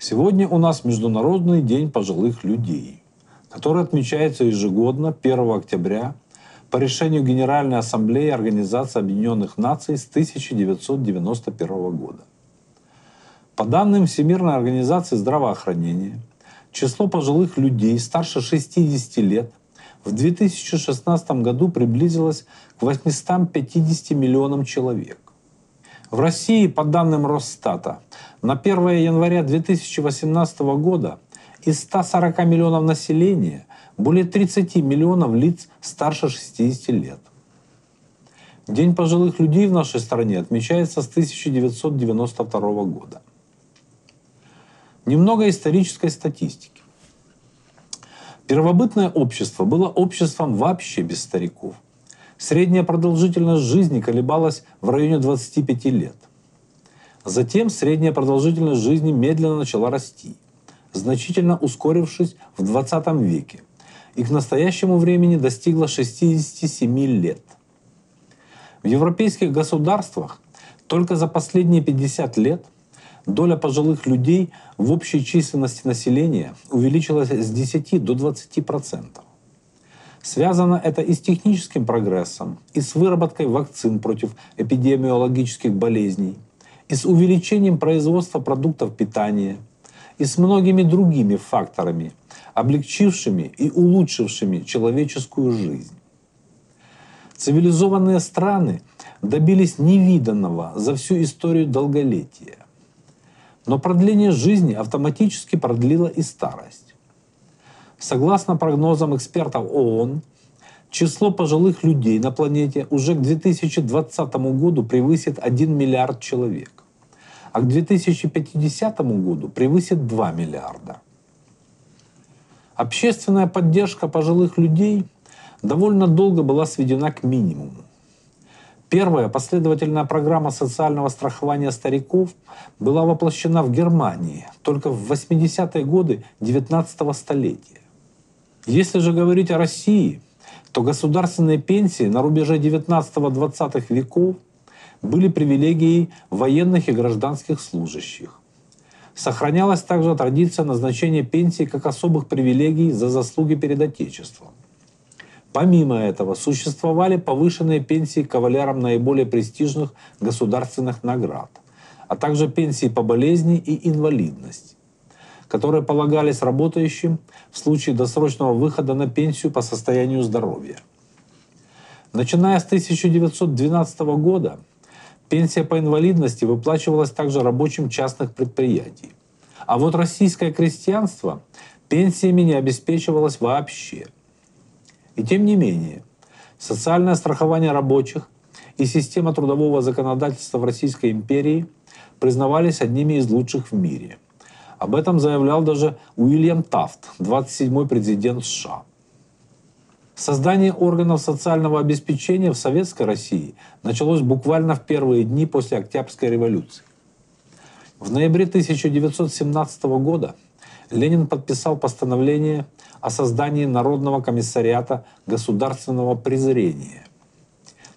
Сегодня у нас Международный день пожилых людей, который отмечается ежегодно 1 октября по решению Генеральной Ассамблеи Организации Объединенных Наций с 1991 года. По данным Всемирной организации здравоохранения, число пожилых людей старше 60 лет в 2016 году приблизилось к 850 миллионам человек. В России, по данным Росстата, на 1 января 2018 года из 140 миллионов населения более 30 миллионов лиц старше 60 лет. День пожилых людей в нашей стране отмечается с 1992 года. Немного исторической статистики. Первобытное общество было обществом вообще без стариков. Средняя продолжительность жизни колебалась в районе 25 лет. Затем средняя продолжительность жизни медленно начала расти, значительно ускорившись в 20 веке, и к настоящему времени достигла 67 лет. В европейских государствах только за последние 50 лет – доля пожилых людей в общей численности населения увеличилась с 10 до 20 процентов. Связано это и с техническим прогрессом, и с выработкой вакцин против эпидемиологических болезней, и с увеличением производства продуктов питания, и с многими другими факторами, облегчившими и улучшившими человеческую жизнь. Цивилизованные страны добились невиданного за всю историю долголетия. Но продление жизни автоматически продлило и старость. Согласно прогнозам экспертов ООН, число пожилых людей на планете уже к 2020 году превысит 1 миллиард человек, а к 2050 году превысит 2 миллиарда. Общественная поддержка пожилых людей довольно долго была сведена к минимуму. Первая последовательная программа социального страхования стариков была воплощена в Германии только в 80-е годы 19 столетия. Если же говорить о России, то государственные пенсии на рубеже 19-20 веков были привилегией военных и гражданских служащих. Сохранялась также традиция назначения пенсий как особых привилегий за заслуги перед Отечеством. Помимо этого, существовали повышенные пенсии кавалерам наиболее престижных государственных наград, а также пенсии по болезни и инвалидности, которые полагались работающим в случае досрочного выхода на пенсию по состоянию здоровья. Начиная с 1912 года пенсия по инвалидности выплачивалась также рабочим частных предприятий. А вот российское крестьянство пенсиями не обеспечивалось вообще – и тем не менее, социальное страхование рабочих и система трудового законодательства в Российской империи признавались одними из лучших в мире. Об этом заявлял даже Уильям Тафт, 27-й президент США. Создание органов социального обеспечения в Советской России началось буквально в первые дни после Октябрьской революции. В ноябре 1917 года Ленин подписал постановление о создании Народного комиссариата государственного презрения.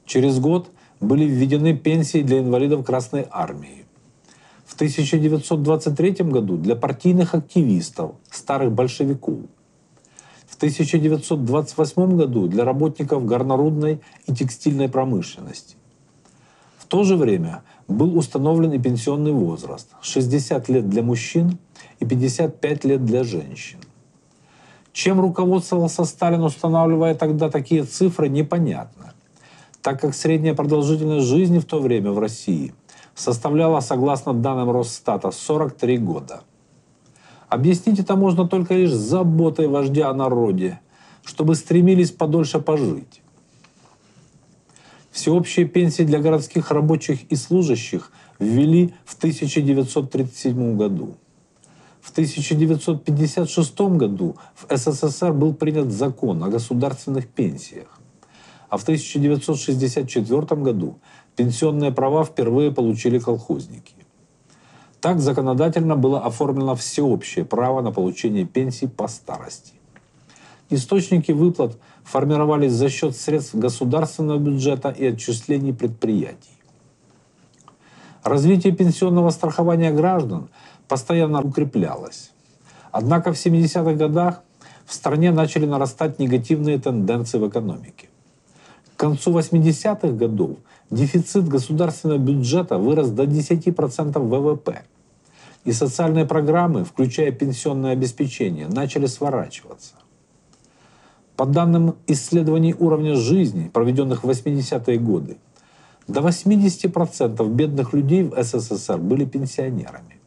Через год были введены пенсии для инвалидов Красной Армии. В 1923 году для партийных активистов, старых большевиков. В 1928 году для работников горнорудной и текстильной промышленности. В то же время был установлен и пенсионный возраст – 60 лет для мужчин и 55 лет для женщин. Чем руководствовался Сталин, устанавливая тогда такие цифры, непонятно, так как средняя продолжительность жизни в то время в России составляла, согласно данным Росстата, 43 года. Объяснить это можно только лишь заботой вождя о народе, чтобы стремились подольше пожить. Всеобщие пенсии для городских рабочих и служащих ввели в 1937 году. В 1956 году в СССР был принят закон о государственных пенсиях, а в 1964 году пенсионные права впервые получили колхозники. Так законодательно было оформлено всеобщее право на получение пенсий по старости. Источники выплат формировались за счет средств государственного бюджета и отчислений предприятий. Развитие пенсионного страхования граждан постоянно укреплялась. Однако в 70-х годах в стране начали нарастать негативные тенденции в экономике. К концу 80-х годов дефицит государственного бюджета вырос до 10% ВВП. И социальные программы, включая пенсионное обеспечение, начали сворачиваться. По данным исследований уровня жизни, проведенных в 80-е годы, до 80% бедных людей в СССР были пенсионерами.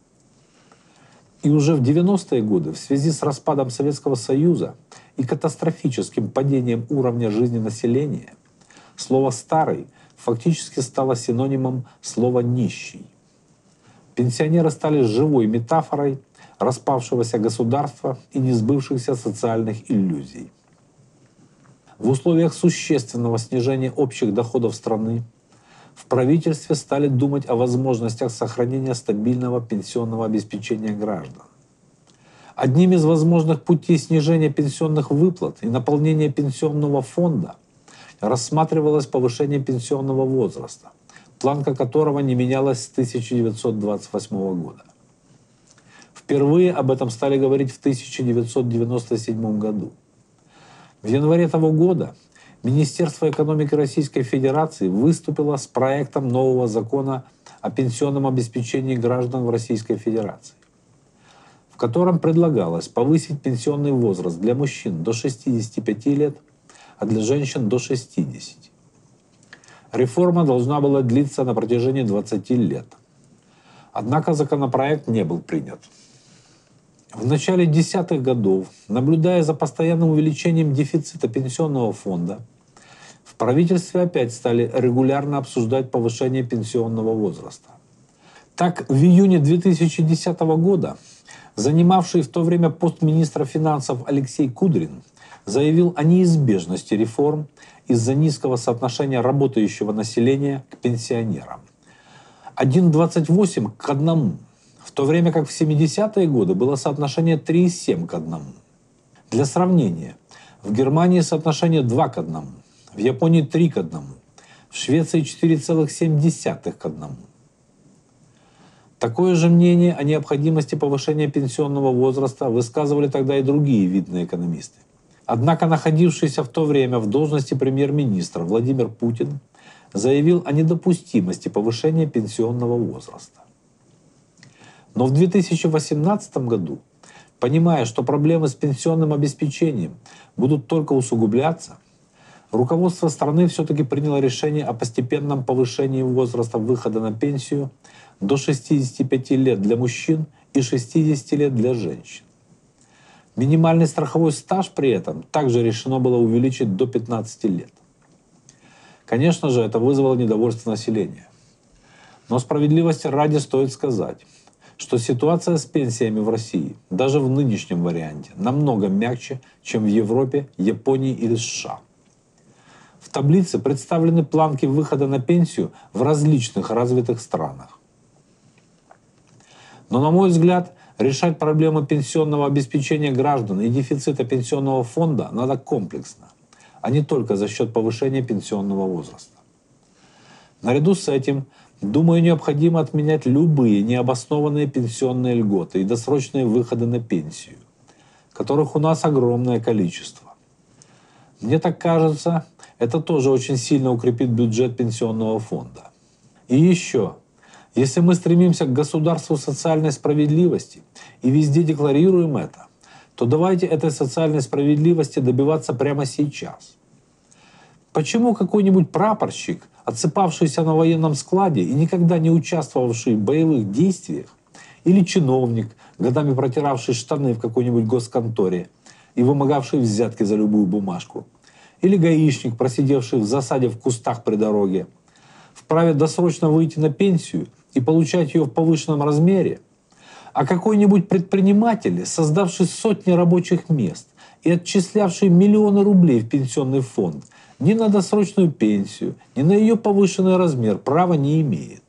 И уже в 90-е годы в связи с распадом Советского Союза и катастрофическим падением уровня жизни населения слово «старый» фактически стало синонимом слова «нищий». Пенсионеры стали живой метафорой распавшегося государства и несбывшихся социальных иллюзий. В условиях существенного снижения общих доходов страны в правительстве стали думать о возможностях сохранения стабильного пенсионного обеспечения граждан. Одним из возможных путей снижения пенсионных выплат и наполнения пенсионного фонда рассматривалось повышение пенсионного возраста, планка которого не менялась с 1928 года. Впервые об этом стали говорить в 1997 году. В январе того года Министерство экономики Российской Федерации выступило с проектом нового закона о пенсионном обеспечении граждан в Российской Федерации, в котором предлагалось повысить пенсионный возраст для мужчин до 65 лет, а для женщин до 60. Реформа должна была длиться на протяжении 20 лет. Однако законопроект не был принят. В начале десятых годов, наблюдая за постоянным увеличением дефицита пенсионного фонда, в правительстве опять стали регулярно обсуждать повышение пенсионного возраста. Так, в июне 2010 года занимавший в то время пост министра финансов Алексей Кудрин заявил о неизбежности реформ из-за низкого соотношения работающего населения к пенсионерам. 1,28 к 1, в то время как в 70-е годы было соотношение 3,7 к 1. Для сравнения, в Германии соотношение 2 к 1, в Японии 3 к 1, в Швеции 4,7 к 1. Такое же мнение о необходимости повышения пенсионного возраста высказывали тогда и другие видные экономисты. Однако находившийся в то время в должности премьер-министра Владимир Путин заявил о недопустимости повышения пенсионного возраста. Но в 2018 году, понимая, что проблемы с пенсионным обеспечением будут только усугубляться, руководство страны все-таки приняло решение о постепенном повышении возраста выхода на пенсию до 65 лет для мужчин и 60 лет для женщин. Минимальный страховой стаж при этом также решено было увеличить до 15 лет. Конечно же, это вызвало недовольство населения. Но справедливости ради стоит сказать, что ситуация с пенсиями в России, даже в нынешнем варианте, намного мягче, чем в Европе, Японии или США. В таблице представлены планки выхода на пенсию в различных развитых странах. Но, на мой взгляд, решать проблемы пенсионного обеспечения граждан и дефицита пенсионного фонда надо комплексно, а не только за счет повышения пенсионного возраста. Наряду с этим, думаю, необходимо отменять любые необоснованные пенсионные льготы и досрочные выходы на пенсию, которых у нас огромное количество. Мне так кажется, это тоже очень сильно укрепит бюджет пенсионного фонда. И еще, если мы стремимся к государству социальной справедливости и везде декларируем это, то давайте этой социальной справедливости добиваться прямо сейчас. Почему какой-нибудь прапорщик, отсыпавшийся на военном складе и никогда не участвовавший в боевых действиях, или чиновник, годами протиравший штаны в какой-нибудь госконторе и вымогавший взятки за любую бумажку, или гаишник, просидевший в засаде в кустах при дороге, вправе досрочно выйти на пенсию и получать ее в повышенном размере, а какой-нибудь предприниматель, создавший сотни рабочих мест и отчислявший миллионы рублей в пенсионный фонд, ни на досрочную пенсию, ни на ее повышенный размер права не имеет.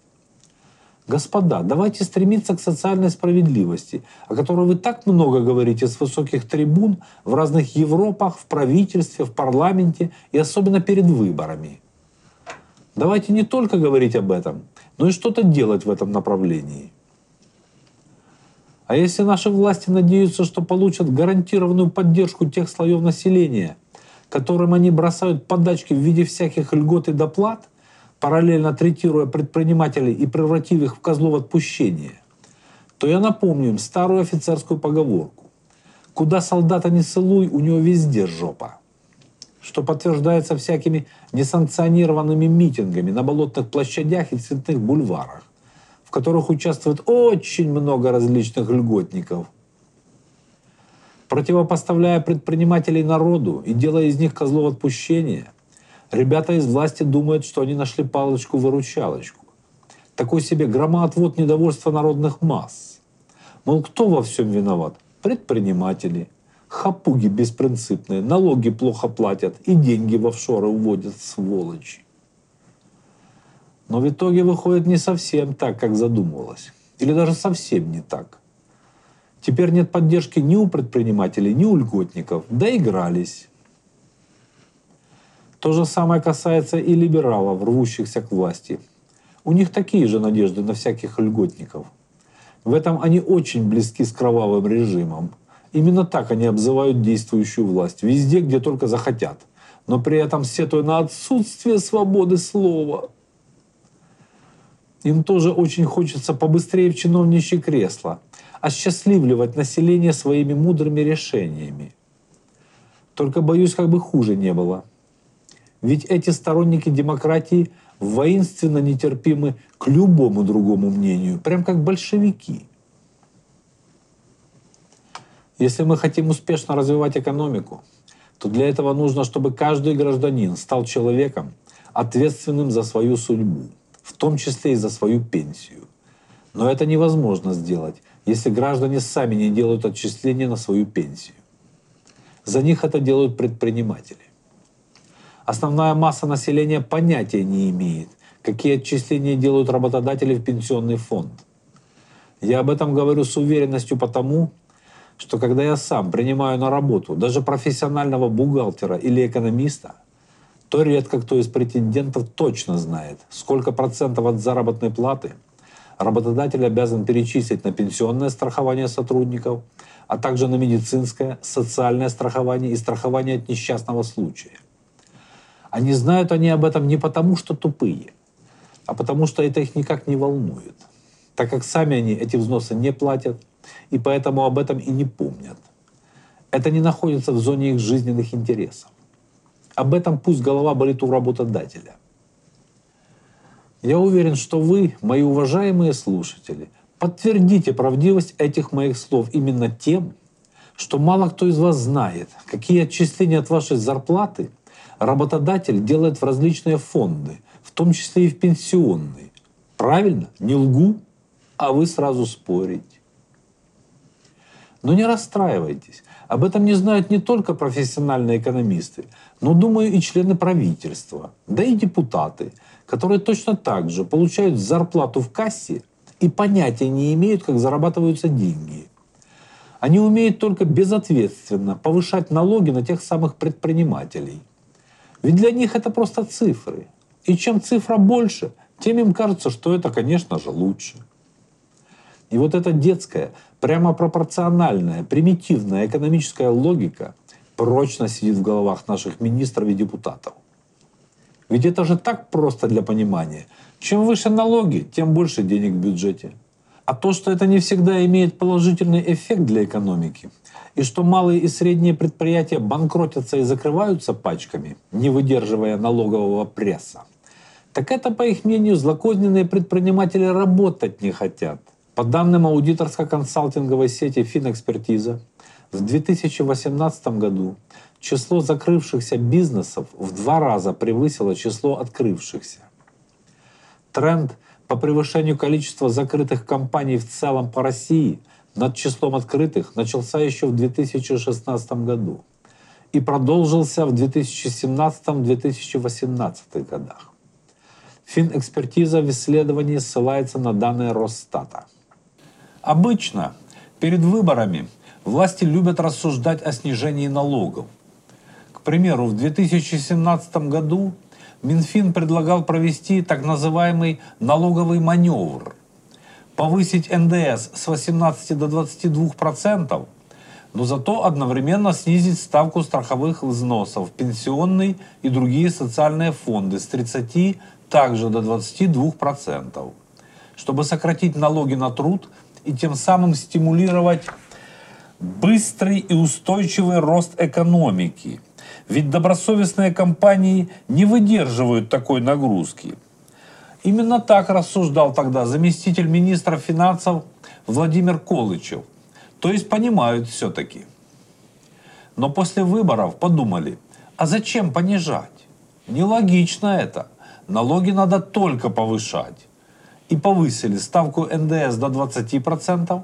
Господа, давайте стремиться к социальной справедливости, о которой вы так много говорите с высоких трибун в разных Европах, в правительстве, в парламенте и особенно перед выборами. Давайте не только говорить об этом, но и что-то делать в этом направлении. А если наши власти надеются, что получат гарантированную поддержку тех слоев населения, которым они бросают подачки в виде всяких льгот и доплат, параллельно третируя предпринимателей и превратив их в козлов отпущения, то я напомню им старую офицерскую поговорку. Куда солдата не целуй, у него везде жопа. Что подтверждается всякими несанкционированными митингами на болотных площадях и цветных бульварах, в которых участвует очень много различных льготников. Противопоставляя предпринимателей народу и делая из них козлов отпущения, ребята из власти думают, что они нашли палочку-выручалочку такой себе громоотвод недовольства народных масс. Мол, кто во всем виноват? Предприниматели, хапуги беспринципные, налоги плохо платят и деньги в офшоры уводят, сволочи. Но в итоге выходит не совсем так, как задумывалось. Или даже совсем не так. Теперь нет поддержки ни у предпринимателей, ни у льготников. Доигрались. То же самое касается и либералов, рвущихся к власти – у них такие же надежды на всяких льготников. В этом они очень близки с кровавым режимом. Именно так они обзывают действующую власть. Везде, где только захотят. Но при этом сетуя на отсутствие свободы слова. Им тоже очень хочется побыстрее в чиновничье кресло, осчастливливать население своими мудрыми решениями. Только боюсь, как бы хуже не было. Ведь эти сторонники демократии – воинственно нетерпимы к любому другому мнению, прям как большевики. Если мы хотим успешно развивать экономику, то для этого нужно, чтобы каждый гражданин стал человеком, ответственным за свою судьбу, в том числе и за свою пенсию. Но это невозможно сделать, если граждане сами не делают отчисления на свою пенсию. За них это делают предприниматели. Основная масса населения понятия не имеет, какие отчисления делают работодатели в пенсионный фонд. Я об этом говорю с уверенностью потому, что когда я сам принимаю на работу даже профессионального бухгалтера или экономиста, то редко кто из претендентов точно знает, сколько процентов от заработной платы работодатель обязан перечислить на пенсионное страхование сотрудников, а также на медицинское, социальное страхование и страхование от несчастного случая. Они знают они об этом не потому, что тупые, а потому что это их никак не волнует, так как сами они эти взносы не платят и поэтому об этом и не помнят. Это не находится в зоне их жизненных интересов. Об этом пусть голова болит у работодателя. Я уверен, что вы, мои уважаемые слушатели, подтвердите правдивость этих моих слов именно тем, что мало кто из вас знает, какие отчисления от вашей зарплаты – работодатель делает в различные фонды, в том числе и в пенсионные. Правильно? Не лгу, а вы сразу спорите. Но не расстраивайтесь. Об этом не знают не только профессиональные экономисты, но, думаю, и члены правительства, да и депутаты, которые точно так же получают зарплату в кассе и понятия не имеют, как зарабатываются деньги. Они умеют только безответственно повышать налоги на тех самых предпринимателей – ведь для них это просто цифры. И чем цифра больше, тем им кажется, что это, конечно же, лучше. И вот эта детская, прямо пропорциональная, примитивная экономическая логика прочно сидит в головах наших министров и депутатов. Ведь это же так просто для понимания. Чем выше налоги, тем больше денег в бюджете. А то, что это не всегда имеет положительный эффект для экономики, и что малые и средние предприятия банкротятся и закрываются пачками, не выдерживая налогового пресса, так это, по их мнению, злокозненные предприниматели работать не хотят. По данным аудиторско-консалтинговой сети «Финэкспертиза», в 2018 году число закрывшихся бизнесов в два раза превысило число открывшихся. Тренд по превышению количества закрытых компаний в целом по России – над числом открытых начался еще в 2016 году и продолжился в 2017-2018 годах. Финэкспертиза в исследовании ссылается на данные Росстата. Обычно перед выборами власти любят рассуждать о снижении налогов. К примеру, в 2017 году Минфин предлагал провести так называемый налоговый маневр – повысить НДС с 18 до 22 процентов, но зато одновременно снизить ставку страховых взносов, пенсионный и другие социальные фонды с 30 также до 22 процентов, чтобы сократить налоги на труд и тем самым стимулировать быстрый и устойчивый рост экономики. Ведь добросовестные компании не выдерживают такой нагрузки. Именно так рассуждал тогда заместитель министра финансов Владимир Колычев. То есть понимают все-таки. Но после выборов подумали, а зачем понижать? Нелогично это. Налоги надо только повышать. И повысили ставку НДС до 20%,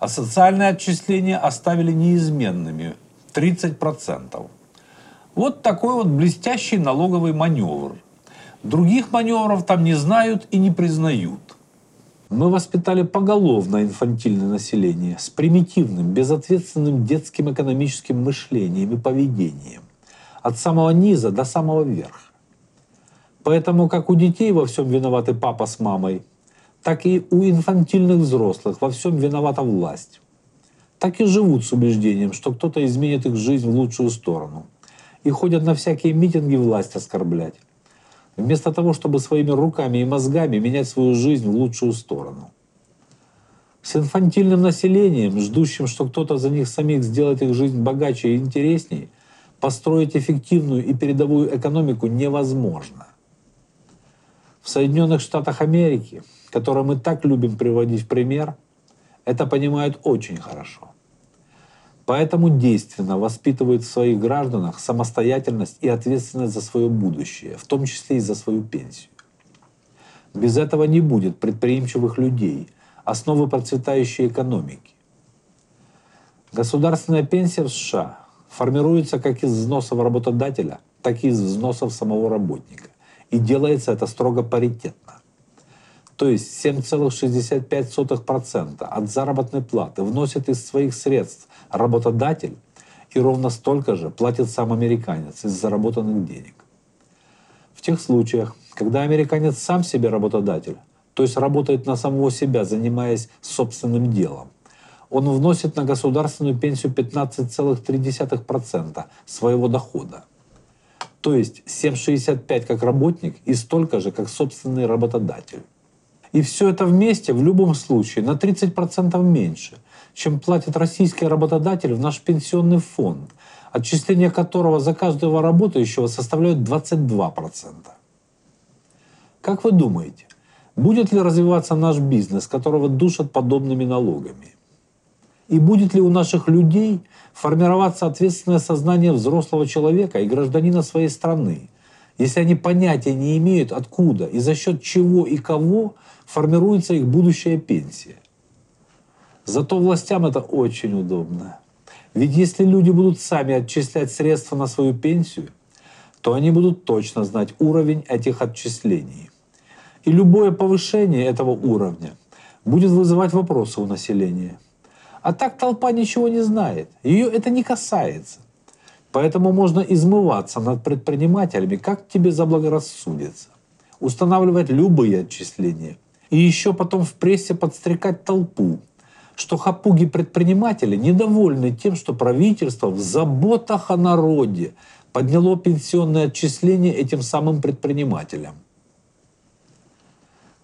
а социальные отчисления оставили неизменными – 30%. Вот такой вот блестящий налоговый маневр. Других маневров там не знают и не признают. Мы воспитали поголовно инфантильное население с примитивным, безответственным детским экономическим мышлением и поведением. От самого низа до самого верха. Поэтому как у детей во всем виноваты папа с мамой – так и у инфантильных взрослых во всем виновата власть. Так и живут с убеждением, что кто-то изменит их жизнь в лучшую сторону. И ходят на всякие митинги власть оскорблять. Вместо того, чтобы своими руками и мозгами менять свою жизнь в лучшую сторону. С инфантильным населением, ждущим, что кто-то за них самих сделает их жизнь богаче и интересней, построить эффективную и передовую экономику невозможно. В Соединенных Штатах Америки которое мы так любим приводить в пример, это понимают очень хорошо. Поэтому действенно воспитывают в своих гражданах самостоятельность и ответственность за свое будущее, в том числе и за свою пенсию. Без этого не будет предприимчивых людей, основы процветающей экономики. Государственная пенсия в США формируется как из взносов работодателя, так и из взносов самого работника. И делается это строго паритетно. То есть 7,65% от заработной платы вносит из своих средств работодатель и ровно столько же платит сам американец из заработанных денег. В тех случаях, когда американец сам себе работодатель, то есть работает на самого себя, занимаясь собственным делом, он вносит на государственную пенсию 15,3% своего дохода. То есть 7,65 как работник и столько же, как собственный работодатель. И все это вместе в любом случае на 30% меньше, чем платит российский работодатель в наш пенсионный фонд, отчисления которого за каждого работающего составляют 22%. Как вы думаете, будет ли развиваться наш бизнес, которого душат подобными налогами? И будет ли у наших людей формироваться ответственное сознание взрослого человека и гражданина своей страны, если они понятия не имеют, откуда и за счет чего и кого формируется их будущая пенсия. Зато властям это очень удобно. Ведь если люди будут сами отчислять средства на свою пенсию, то они будут точно знать уровень этих отчислений. И любое повышение этого уровня будет вызывать вопросы у населения. А так толпа ничего не знает, ее это не касается. Поэтому можно измываться над предпринимателями, как тебе заблагорассудится. Устанавливать любые отчисления. И еще потом в прессе подстрекать толпу, что хапуги-предприниматели недовольны тем, что правительство в заботах о народе подняло пенсионные отчисления этим самым предпринимателям.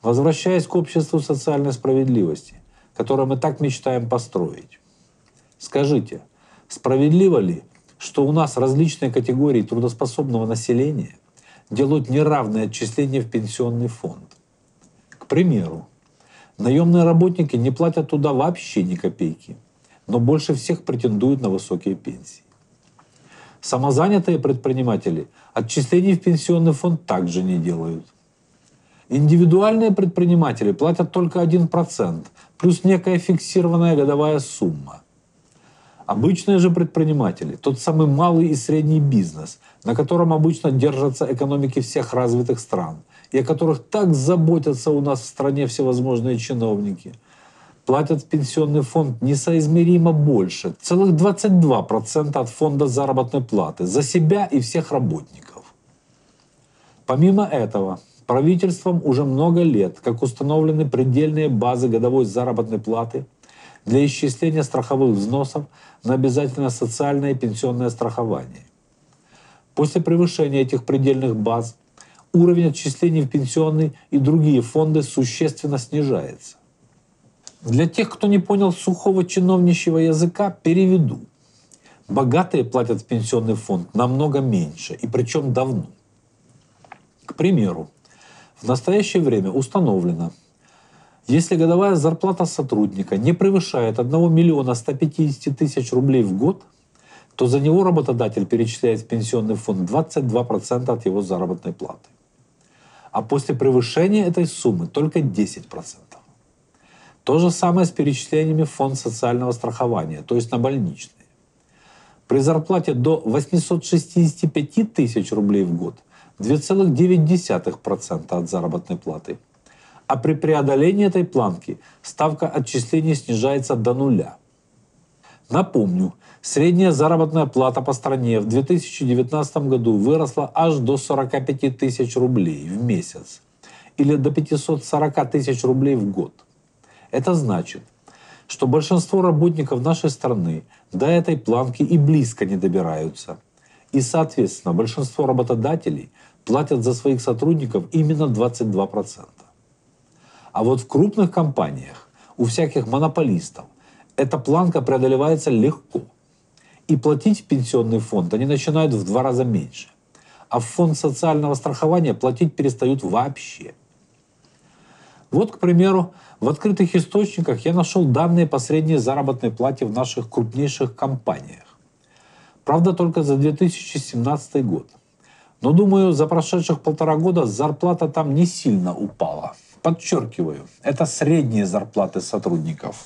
Возвращаясь к обществу социальной справедливости, которое мы так мечтаем построить. Скажите, справедливо ли, что у нас различные категории трудоспособного населения делают неравные отчисления в пенсионный фонд. К примеру, наемные работники не платят туда вообще ни копейки, но больше всех претендуют на высокие пенсии. Самозанятые предприниматели отчислений в пенсионный фонд также не делают. Индивидуальные предприниматели платят только 1%, плюс некая фиксированная годовая сумма – Обычные же предприниматели, тот самый малый и средний бизнес, на котором обычно держатся экономики всех развитых стран, и о которых так заботятся у нас в стране всевозможные чиновники, платят в пенсионный фонд несоизмеримо больше, целых 22% от фонда заработной платы за себя и всех работников. Помимо этого, Правительством уже много лет, как установлены предельные базы годовой заработной платы для исчисления страховых взносов на обязательное социальное и пенсионное страхование. После превышения этих предельных баз уровень отчислений в пенсионный и другие фонды существенно снижается. Для тех, кто не понял сухого чиновничьего языка, переведу. Богатые платят в пенсионный фонд намного меньше, и причем давно. К примеру, в настоящее время установлено, если годовая зарплата сотрудника не превышает 1 миллиона 150 тысяч рублей в год, то за него работодатель перечисляет в пенсионный фонд 22% от его заработной платы. А после превышения этой суммы только 10%. То же самое с перечислениями в фонд социального страхования, то есть на больничные. При зарплате до 865 тысяч рублей в год – 2,9% от заработной платы. А при преодолении этой планки ставка отчислений снижается до нуля. Напомню, средняя заработная плата по стране в 2019 году выросла аж до 45 тысяч рублей в месяц или до 540 тысяч рублей в год. Это значит, что большинство работников нашей страны до этой планки и близко не добираются. И, соответственно, большинство работодателей платят за своих сотрудников именно 22%. А вот в крупных компаниях, у всяких монополистов, эта планка преодолевается легко. И платить в пенсионный фонд они начинают в два раза меньше. А в фонд социального страхования платить перестают вообще. Вот, к примеру, в открытых источниках я нашел данные по средней заработной плате в наших крупнейших компаниях. Правда, только за 2017 год. Но, думаю, за прошедших полтора года зарплата там не сильно упала. Подчеркиваю, это средние зарплаты сотрудников.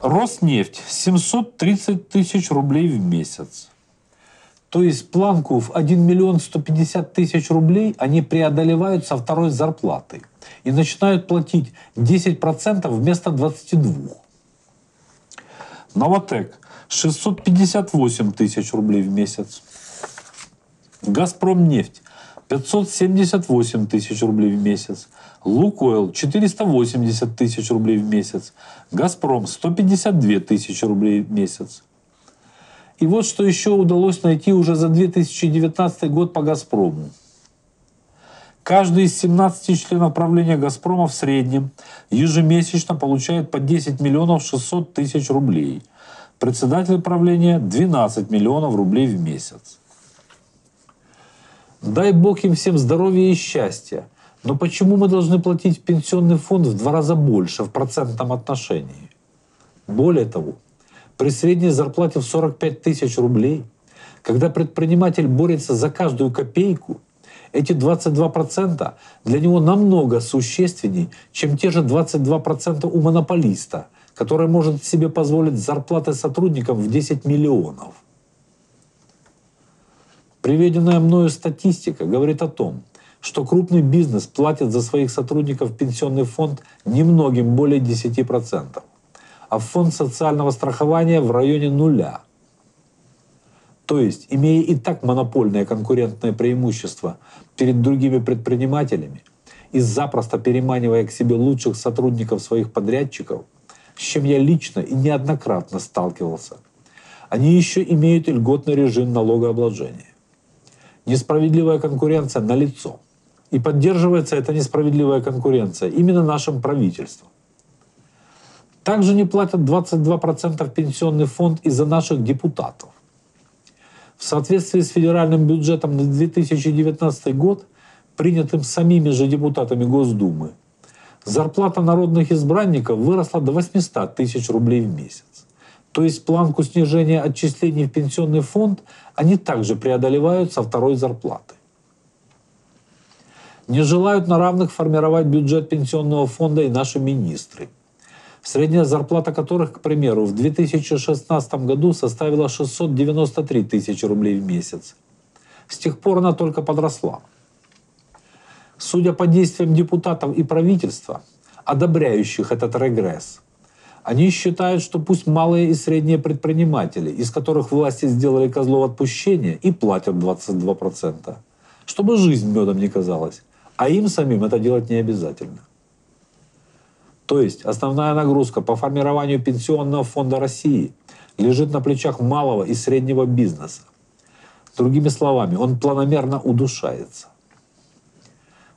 Роснефть 730 тысяч рублей в месяц. То есть планку в 1 миллион 150 тысяч рублей они преодолевают со второй зарплаты и начинают платить 10% вместо 22%. Новотек 658 тысяч рублей в месяц. Газпром нефть 578 тысяч рублей в месяц. Лукойл 480 тысяч рублей в месяц. Газпром 152 тысячи рублей в месяц. И вот что еще удалось найти уже за 2019 год по «Газпрому». Каждый из 17 членов правления «Газпрома» в среднем ежемесячно получает по 10 миллионов 600 тысяч рублей. Председатель правления – 12 миллионов рублей в месяц. Дай Бог им всем здоровья и счастья. Но почему мы должны платить пенсионный фонд в два раза больше в процентном отношении? Более того, при средней зарплате в 45 тысяч рублей, когда предприниматель борется за каждую копейку, эти 22% для него намного существенней, чем те же 22% у монополиста, который может себе позволить зарплаты сотрудникам в 10 миллионов – Приведенная мною статистика говорит о том, что крупный бизнес платит за своих сотрудников пенсионный фонд немногим более 10%, а фонд социального страхования в районе нуля. То есть, имея и так монопольное конкурентное преимущество перед другими предпринимателями и запросто переманивая к себе лучших сотрудников своих подрядчиков, с чем я лично и неоднократно сталкивался, они еще имеют льготный режим налогообложения. Несправедливая конкуренция на лицо. И поддерживается эта несправедливая конкуренция именно нашим правительством. Также не платят 22% в пенсионный фонд из-за наших депутатов. В соответствии с федеральным бюджетом на 2019 год, принятым самими же депутатами Госдумы, зарплата народных избранников выросла до 800 тысяч рублей в месяц. То есть планку снижения отчислений в пенсионный фонд они также преодолевают со второй зарплаты. Не желают на равных формировать бюджет пенсионного фонда и наши министры, средняя зарплата которых, к примеру, в 2016 году составила 693 тысячи рублей в месяц. С тех пор она только подросла. Судя по действиям депутатов и правительства, одобряющих этот регресс – они считают, что пусть малые и средние предприниматели, из которых власти сделали козлов отпущения, и платят 22%, чтобы жизнь медом не казалась. а им самим это делать не обязательно. То есть основная нагрузка по формированию Пенсионного фонда России лежит на плечах малого и среднего бизнеса. Другими словами, он планомерно удушается.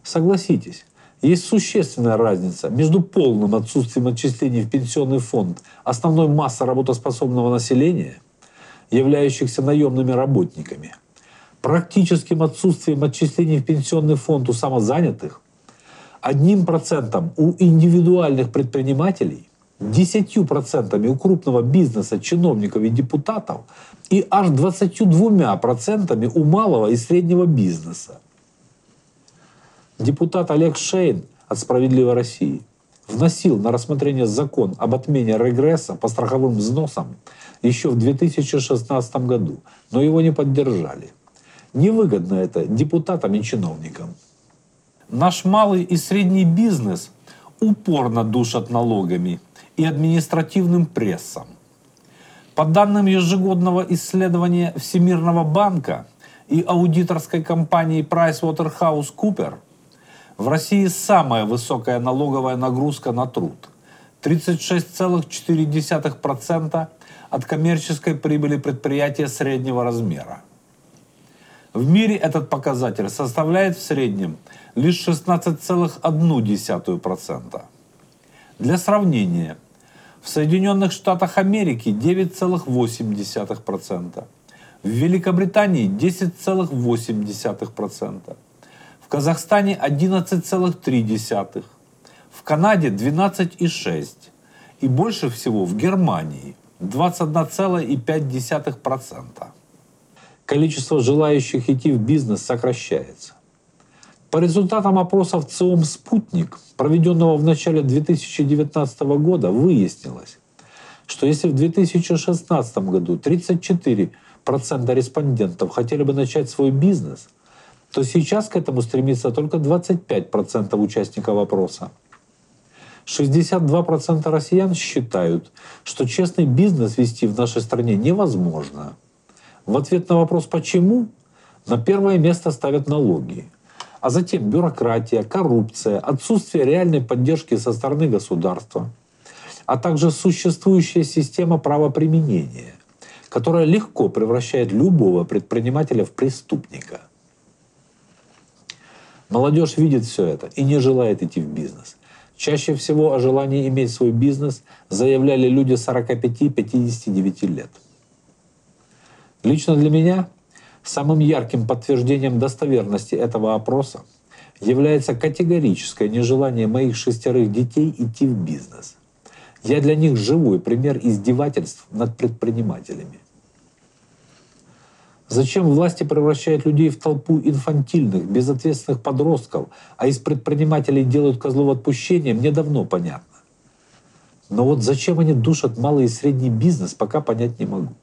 Согласитесь, есть существенная разница между полным отсутствием отчислений в пенсионный фонд основной массы работоспособного населения, являющихся наемными работниками, практическим отсутствием отчислений в пенсионный фонд у самозанятых, одним процентом у индивидуальных предпринимателей, десятью процентами у крупного бизнеса, чиновников и депутатов и аж 22% у малого и среднего бизнеса. Депутат Олег Шейн от «Справедливой России» вносил на рассмотрение закон об отмене регресса по страховым взносам еще в 2016 году, но его не поддержали. Невыгодно это депутатам и чиновникам. Наш малый и средний бизнес упорно душат налогами и административным прессом. По данным ежегодного исследования Всемирного банка и аудиторской компании PricewaterhouseCoopers, в России самая высокая налоговая нагрузка на труд – 36,4% от коммерческой прибыли предприятия среднего размера. В мире этот показатель составляет в среднем лишь 16,1%. Для сравнения, в Соединенных Штатах Америки 9,8%, в Великобритании 10,8%, Казахстане 11,3%, в Канаде 12,6% и больше всего в Германии 21,5%. Количество желающих идти в бизнес сокращается. По результатам опросов ЦИОМ «Спутник», проведенного в начале 2019 года, выяснилось, что если в 2016 году 34% респондентов хотели бы начать свой бизнес – то сейчас к этому стремится только 25% участников опроса. 62% россиян считают, что честный бизнес вести в нашей стране невозможно. В ответ на вопрос «почему?» на первое место ставят налоги, а затем бюрократия, коррупция, отсутствие реальной поддержки со стороны государства, а также существующая система правоприменения, которая легко превращает любого предпринимателя в преступника – Молодежь видит все это и не желает идти в бизнес. Чаще всего о желании иметь свой бизнес заявляли люди 45-59 лет. Лично для меня самым ярким подтверждением достоверности этого опроса является категорическое нежелание моих шестерых детей идти в бизнес. Я для них живой пример издевательств над предпринимателями. Зачем власти превращают людей в толпу инфантильных, безответственных подростков, а из предпринимателей делают козлов отпущения, мне давно понятно. Но вот зачем они душат малый и средний бизнес, пока понять не могу.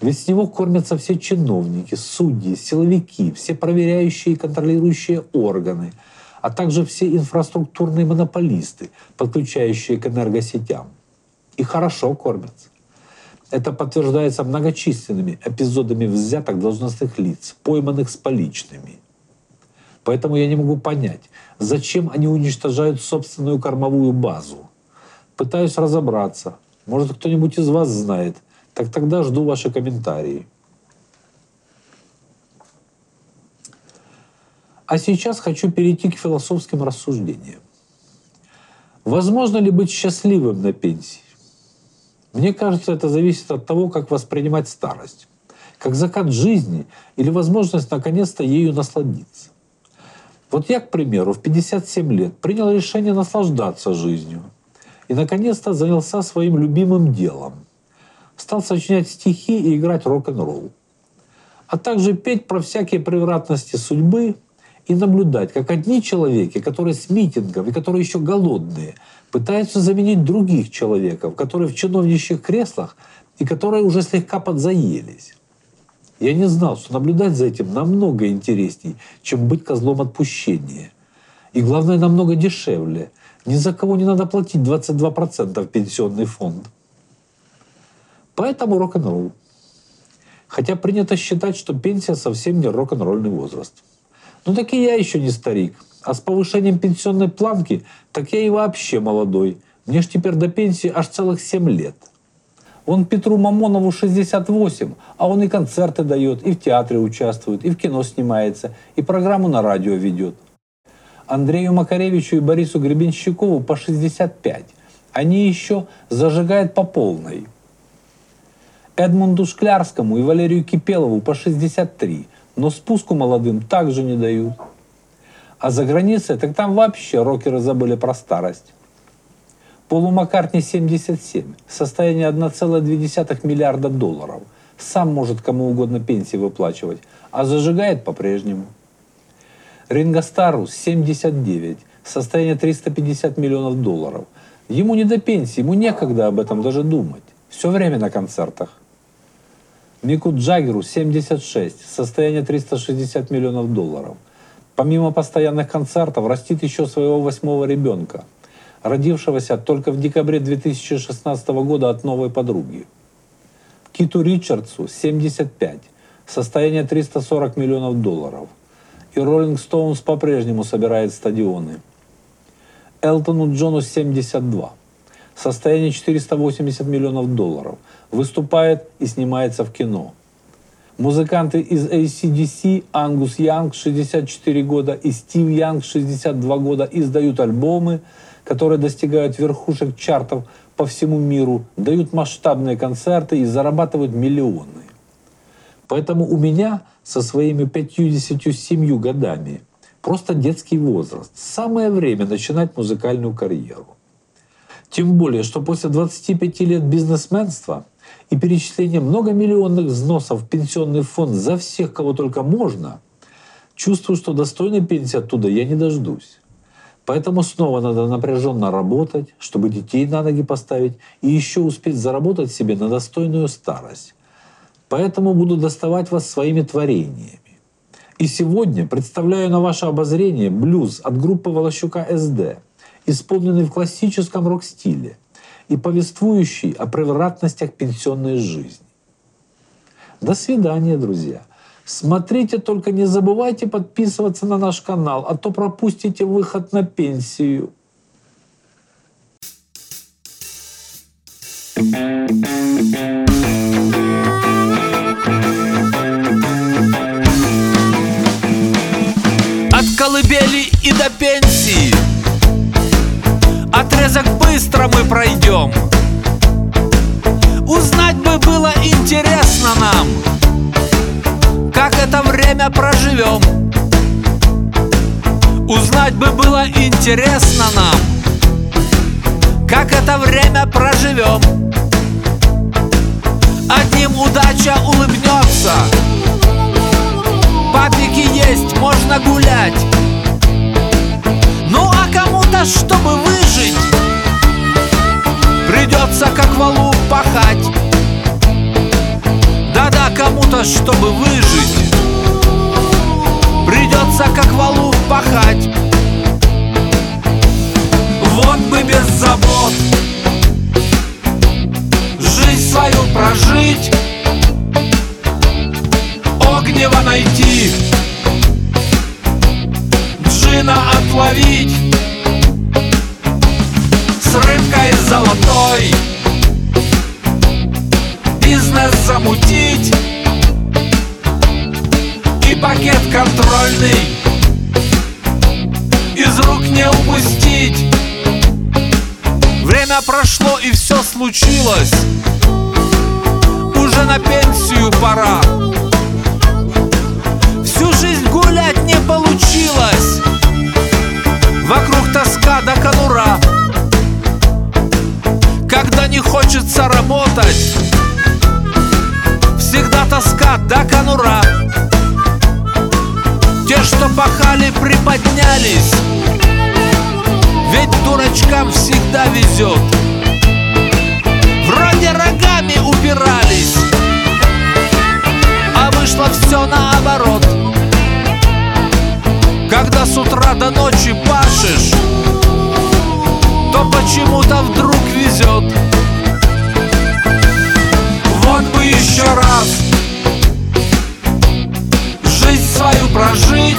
Ведь с него кормятся все чиновники, судьи, силовики, все проверяющие и контролирующие органы, а также все инфраструктурные монополисты, подключающие к энергосетям. И хорошо кормятся. Это подтверждается многочисленными эпизодами взяток должностных лиц, пойманных с поличными. Поэтому я не могу понять, зачем они уничтожают собственную кормовую базу. Пытаюсь разобраться. Может, кто-нибудь из вас знает. Так тогда жду ваши комментарии. А сейчас хочу перейти к философским рассуждениям. Возможно ли быть счастливым на пенсии? Мне кажется, это зависит от того, как воспринимать старость. Как закат жизни или возможность наконец-то ею насладиться. Вот я, к примеру, в 57 лет принял решение наслаждаться жизнью. И наконец-то занялся своим любимым делом. Стал сочинять стихи и играть рок-н-ролл. А также петь про всякие превратности судьбы и наблюдать, как одни человеки, которые с митингов и которые еще голодные, пытаются заменить других человеков, которые в чиновничьих креслах и которые уже слегка подзаелись. Я не знал, что наблюдать за этим намного интересней, чем быть козлом отпущения. И главное, намного дешевле. Ни за кого не надо платить 22% в пенсионный фонд. Поэтому рок-н-ролл. Хотя принято считать, что пенсия совсем не рок-н-ролльный возраст. Ну так и я еще не старик. А с повышением пенсионной планки, так я и вообще молодой. Мне ж теперь до пенсии аж целых 7 лет. Он Петру Мамонову 68, а он и концерты дает, и в театре участвует, и в кино снимается, и программу на радио ведет. Андрею Макаревичу и Борису Гребенщикову по 65. Они еще зажигают по полной. Эдмунду Шклярскому и Валерию Кипелову по 63, но спуску молодым также не дают. А за границей, так там вообще рокеры забыли про старость. Полу Маккартни 77, состояние 1,2 миллиарда долларов. Сам может кому угодно пенсии выплачивать, а зажигает по-прежнему. Ринго Стару 79, состояние 350 миллионов долларов. Ему не до пенсии, ему некогда об этом даже думать. Все время на концертах. Мику Джаггеру 76, состояние 360 миллионов долларов. Помимо постоянных концертов, растит еще своего восьмого ребенка, родившегося только в декабре 2016 года от новой подруги. Киту Ричардсу 75, состояние 340 миллионов долларов. И Роллинг Стоунс по-прежнему собирает стадионы. Элтону Джону 72, состояние 480 миллионов долларов, выступает и снимается в кино. Музыканты из ACDC, Ангус Янг, 64 года, и Стив Янг, 62 года, издают альбомы, которые достигают верхушек чартов по всему миру, дают масштабные концерты и зарабатывают миллионы. Поэтому у меня со своими 57 годами просто детский возраст. Самое время начинать музыкальную карьеру. Тем более, что после 25 лет бизнесменства и перечисления многомиллионных взносов в пенсионный фонд за всех, кого только можно, чувствую, что достойной пенсии оттуда я не дождусь. Поэтому снова надо напряженно работать, чтобы детей на ноги поставить и еще успеть заработать себе на достойную старость. Поэтому буду доставать вас своими творениями. И сегодня представляю на ваше обозрение блюз от группы Волощука СД – исполненный в классическом рок-стиле и повествующий о превратностях пенсионной жизни. До свидания, друзья. Смотрите, только не забывайте подписываться на наш канал, а то пропустите выход на пенсию. От колыбели и до пенсии – Отрезок быстро мы пройдем. Узнать бы было интересно нам Как это время проживем. Узнать бы было интересно нам Как это время проживем. Одним удача улыбнется. Папики есть, можно гулять. Ну а кому-то, чтобы выжить Придется как валу пахать. Да-да, кому-то, чтобы выжить. Придется как валу пахать. Вот бы без забот Жизнь свою прожить Огнево найти Джина отловить золотой. Бизнес замутить. И пакет контрольный Из рук не упустить. Время прошло и все случилось. Уже на пенсию пора. Всю жизнь гулять хочется работать. Всегда тоска до конура. Те, что пахали, приподнялись. Ведь дурачкам всегда везет. Вроде рогами упирались. А вышло все наоборот. Когда с утра до ночи пашешь то почему-то вдруг везет вот бы еще раз Жизнь свою прожить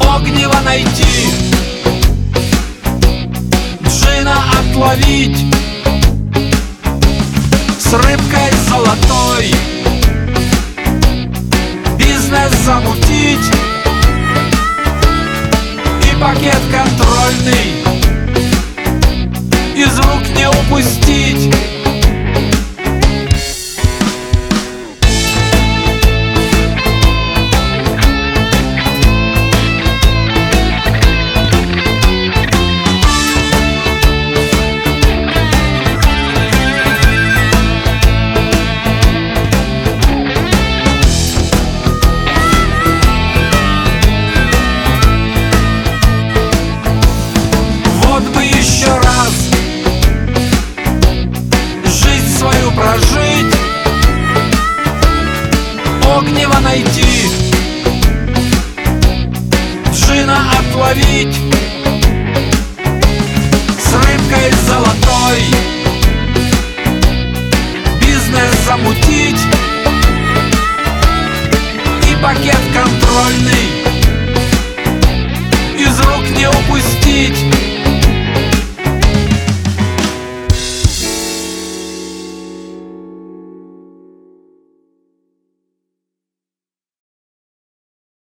Огнева найти Джина отловить С рыбкой золотой Бизнес замутить И пакет контрольный Из рук не упустить.